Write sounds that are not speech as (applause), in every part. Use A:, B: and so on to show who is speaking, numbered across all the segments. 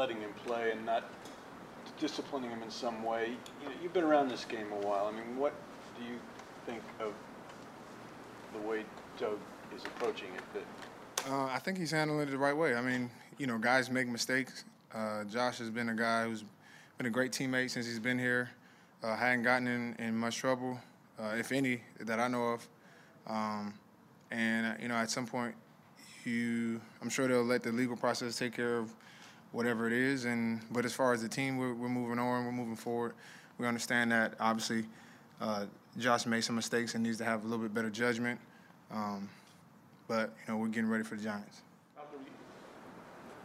A: letting him play and not disciplining him in some way. You know, you've been around this game a while. I mean, what do you think of the way Doug is approaching it?
B: Uh, I think he's handling it the right way. I mean, you know, guys make mistakes. Uh, Josh has been a guy who's been a great teammate since he's been here. Uh, hadn't gotten in, in much trouble, uh, if any, that I know of. Um, and you know, at some point, you, I'm sure they'll let the legal process take care of whatever it is. And but as far as the team, we're, we're moving on. We're moving forward. We understand that obviously, uh, Josh made some mistakes and needs to have a little bit better judgment. Um, but you know, we're getting ready for the Giants.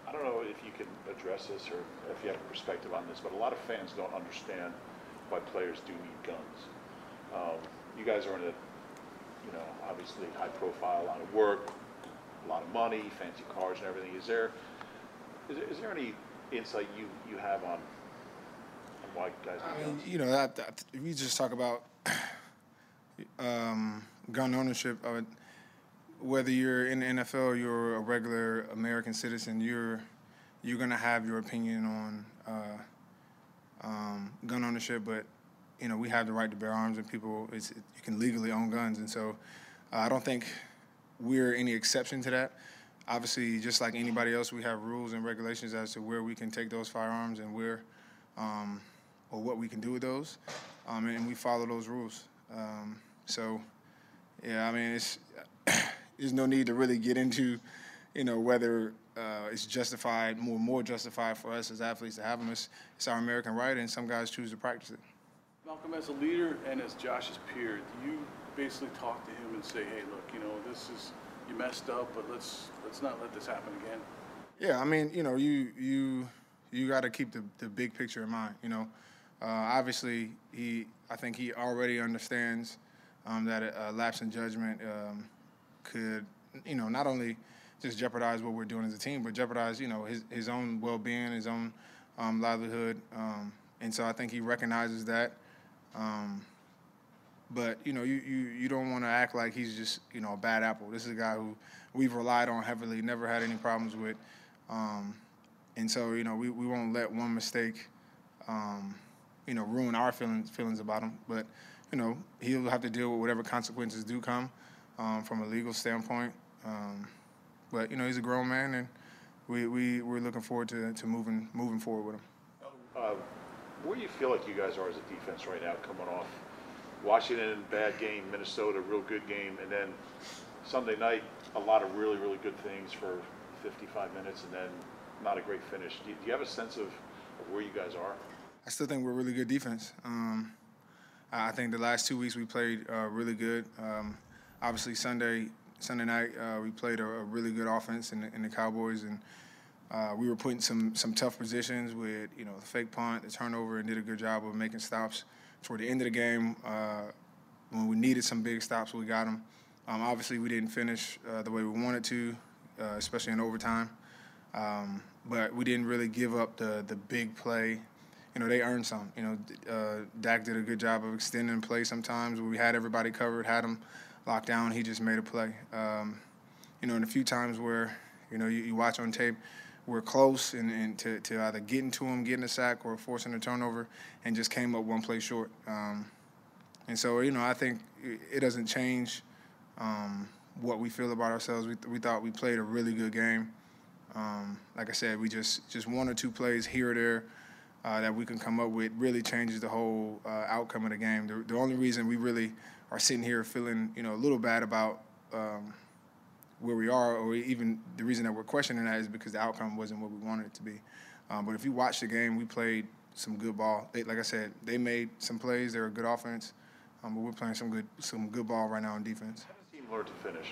C: I don't know if you can address this or if you have a perspective on this, but a lot of fans don't understand why players do need guns. Um, you guys are in a, you know, obviously high profile, a lot of work, a lot of money, fancy cars and everything. Is there, is there, is there any insight you, you have on, on why guys
B: I mean, you know, that, that, if we just talk about (clears throat) um, gun ownership, uh, whether you're in the NFL or you're a regular American citizen, you're you're gonna have your opinion on uh, um, gun ownership. But you know, we have the right to bear arms, and people, it's, you can legally own guns, and so uh, I don't think we're any exception to that. Obviously, just like anybody else, we have rules and regulations as to where we can take those firearms and where, um, or what we can do with those, um, and we follow those rules. Um, so, yeah, I mean, it's (clears throat) there's no need to really get into, you know, whether uh, it's justified, more more justified for us as athletes to have them. It's, it's our American right, and some guys choose to practice it.
D: Malcolm, as a leader and as Josh's peer, do you basically talk to him and say, hey, look, you know, this is, you messed up, but let's, let's not let this happen again?
B: Yeah, I mean, you know, you you you got to keep the, the big picture in mind. You know, uh, obviously he, I think he already understands um, that a, a lapse in judgment um, could, you know, not only just jeopardize what we're doing as a team, but jeopardize, you know, his his own well-being, his own um, livelihood, um, and so I think he recognizes that. Um, but you know, you you, you don't want to act like he's just you know a bad apple. This is a guy who we've relied on heavily, never had any problems with, um, and so you know we, we won't let one mistake, um, you know, ruin our feelings feelings about him. But you know he'll have to deal with whatever consequences do come um, from a legal standpoint. Um, but you know he's a grown man, and we we we're looking forward to, to moving moving forward with him.
C: Uh, where do you feel like you guys are as a defense right now, coming off Washington, bad game, Minnesota, real good game, and then Sunday night, a lot of really, really good things for 55 minutes, and then not a great finish. Do you, do you have a sense of, of where you guys are?
B: I still think we're really good defense. Um, I think the last two weeks we played uh, really good. Um, obviously Sunday Sunday night uh, we played a, a really good offense in the, in the Cowboys, and uh, we were put in some some tough positions with you know the fake punt, the turnover, and did a good job of making stops. Toward the end of the game, uh, when we needed some big stops, we got them. Um, obviously, we didn't finish uh, the way we wanted to, uh, especially in overtime. Um, but we didn't really give up the the big play. You know, they earned some. You know, uh, Dak did a good job of extending play sometimes. We had everybody covered, had them locked down, he just made a play. Um, you know, and a few times where, you know, you, you watch on tape, we're close and, and to, to either getting to him, getting a sack, or forcing a turnover, and just came up one play short. Um, and so, you know, I think it doesn't change um, what we feel about ourselves. We, we thought we played a really good game. Um, like I said, we just just one or two plays here or there uh, that we can come up with really changes the whole uh, outcome of the game. The, the only reason we really are sitting here feeling you know a little bad about um, where we are, or even the reason that we're questioning that is because the outcome wasn't what we wanted it to be. Um, but if you watch the game, we played some good ball. They, like I said, they made some plays. They're a good offense, um, but we're playing some good some good ball right now on defense.
C: How does the team learn to finish?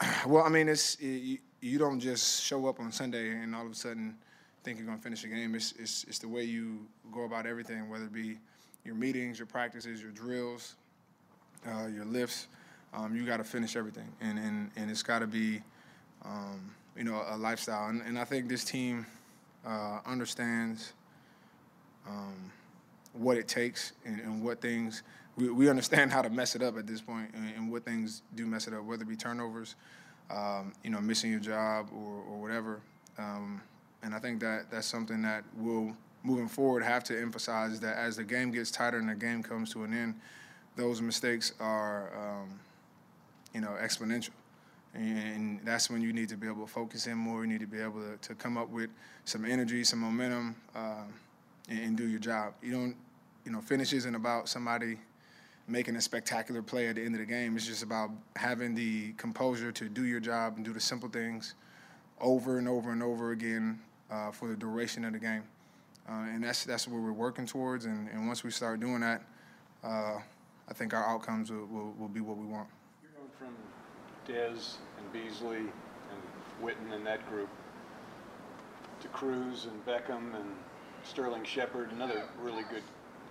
C: (sighs)
B: Well, I mean, it's it, you, you don't just show up on Sunday and all of a sudden think you're going to finish a game. It's, it's it's the way you go about everything, whether it be your meetings, your practices, your drills, uh, your lifts. Um, you got to finish everything, and and, and it's got to be, um, you know, a lifestyle. And, and I think this team uh, understands um, what it takes and, and what things we, we understand how to mess it up at this point and, and what things do mess it up, whether it be turnovers, um, you know, missing your job or, or whatever. Um, and I think that that's something that we'll moving forward have to emphasize that as the game gets tighter and the game comes to an end, those mistakes are um, you know exponential. And that's when you need to be able to focus in more. You need to be able to, to come up with some energy, some momentum, um, and, and do your job. You don't, you know, finish isn't about somebody making a spectacular play at the end of the game. It's just about having the composure to do your job and do the simple things over and over and over again uh, for the duration of the game. Uh, and that's that's what we're working towards. And, and once we start doing that, uh, I think our outcomes will, will, will be what we want.
A: From Dez and Beasley and Witten and that group to Cruz and Beckham and Sterling Shepard, another really good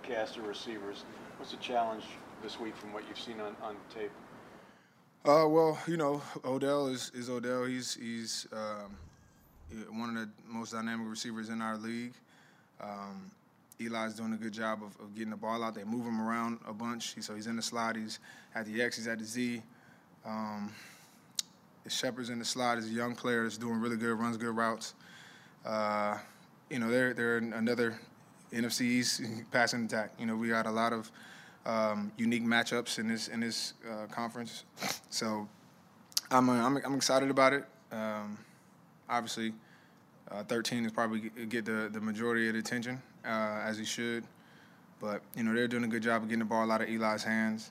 A: cast of receivers. What's the challenge this week from what you've seen on, on tape?
B: Uh, well, you know, Odell is, is Odell. He's he's um, one of the most dynamic receivers in our league. Um, Eli's doing a good job of, of getting the ball out. They move him around a bunch. He, so he's in the slot. He's at the X. He's at the Z. Um, Shepard's in the slot. He's a young player that's doing really good. Runs good routes. Uh, you know, they're they're another NFC East (laughs) passing attack. You know, we got a lot of um, unique matchups in this in this uh, conference. (coughs) So I'm, uh, I'm I'm excited about it. Um, obviously, uh, 13 is probably get- get the the majority of the attention uh, as he should. But you know they're doing a good job of getting the ball out of Eli's hands.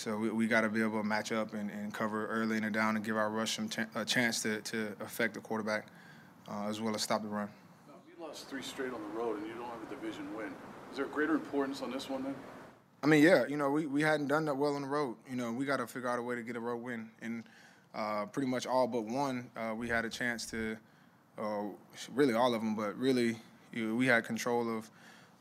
B: So we, we got to be able to match up and, and cover early in the down and give our rush some ch- a chance to, to affect the quarterback uh, as well as stop the run.
D: Now, You lost three straight on the road and you don't have a division win. Is there greater importance on this one then?
B: I mean, yeah, you know, we, we hadn't done that well on the road. You know, we got to figure out a way to get a road win. And uh, pretty much all but one, uh, we had a chance to, uh, really all of them, but really, you know, we had control of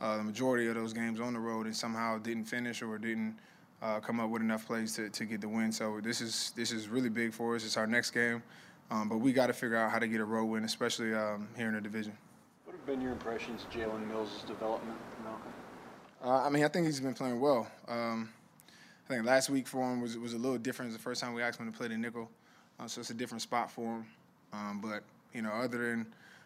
B: uh, the majority of those games on the road and somehow didn't finish or didn't uh, come up with enough plays to, to get the win. So this is this is really big for us. It's our next game, um, but we got to figure out how to get a road win, especially um, here in the division.
A: What have been your impressions of Jalen Mills' development, Malcolm?
B: Uh, I mean, I think he's been playing well. Um, I think last week for him was was a little different. It's the first time we asked him to play the nickel, uh, so it's a different spot for him. Um, but you know, other than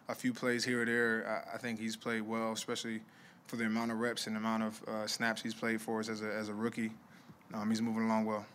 B: a few plays here or there, I, I think he's played well, especially for the amount of reps and the amount of uh, snaps he's played for us as a as a rookie. Um, he's moving along well.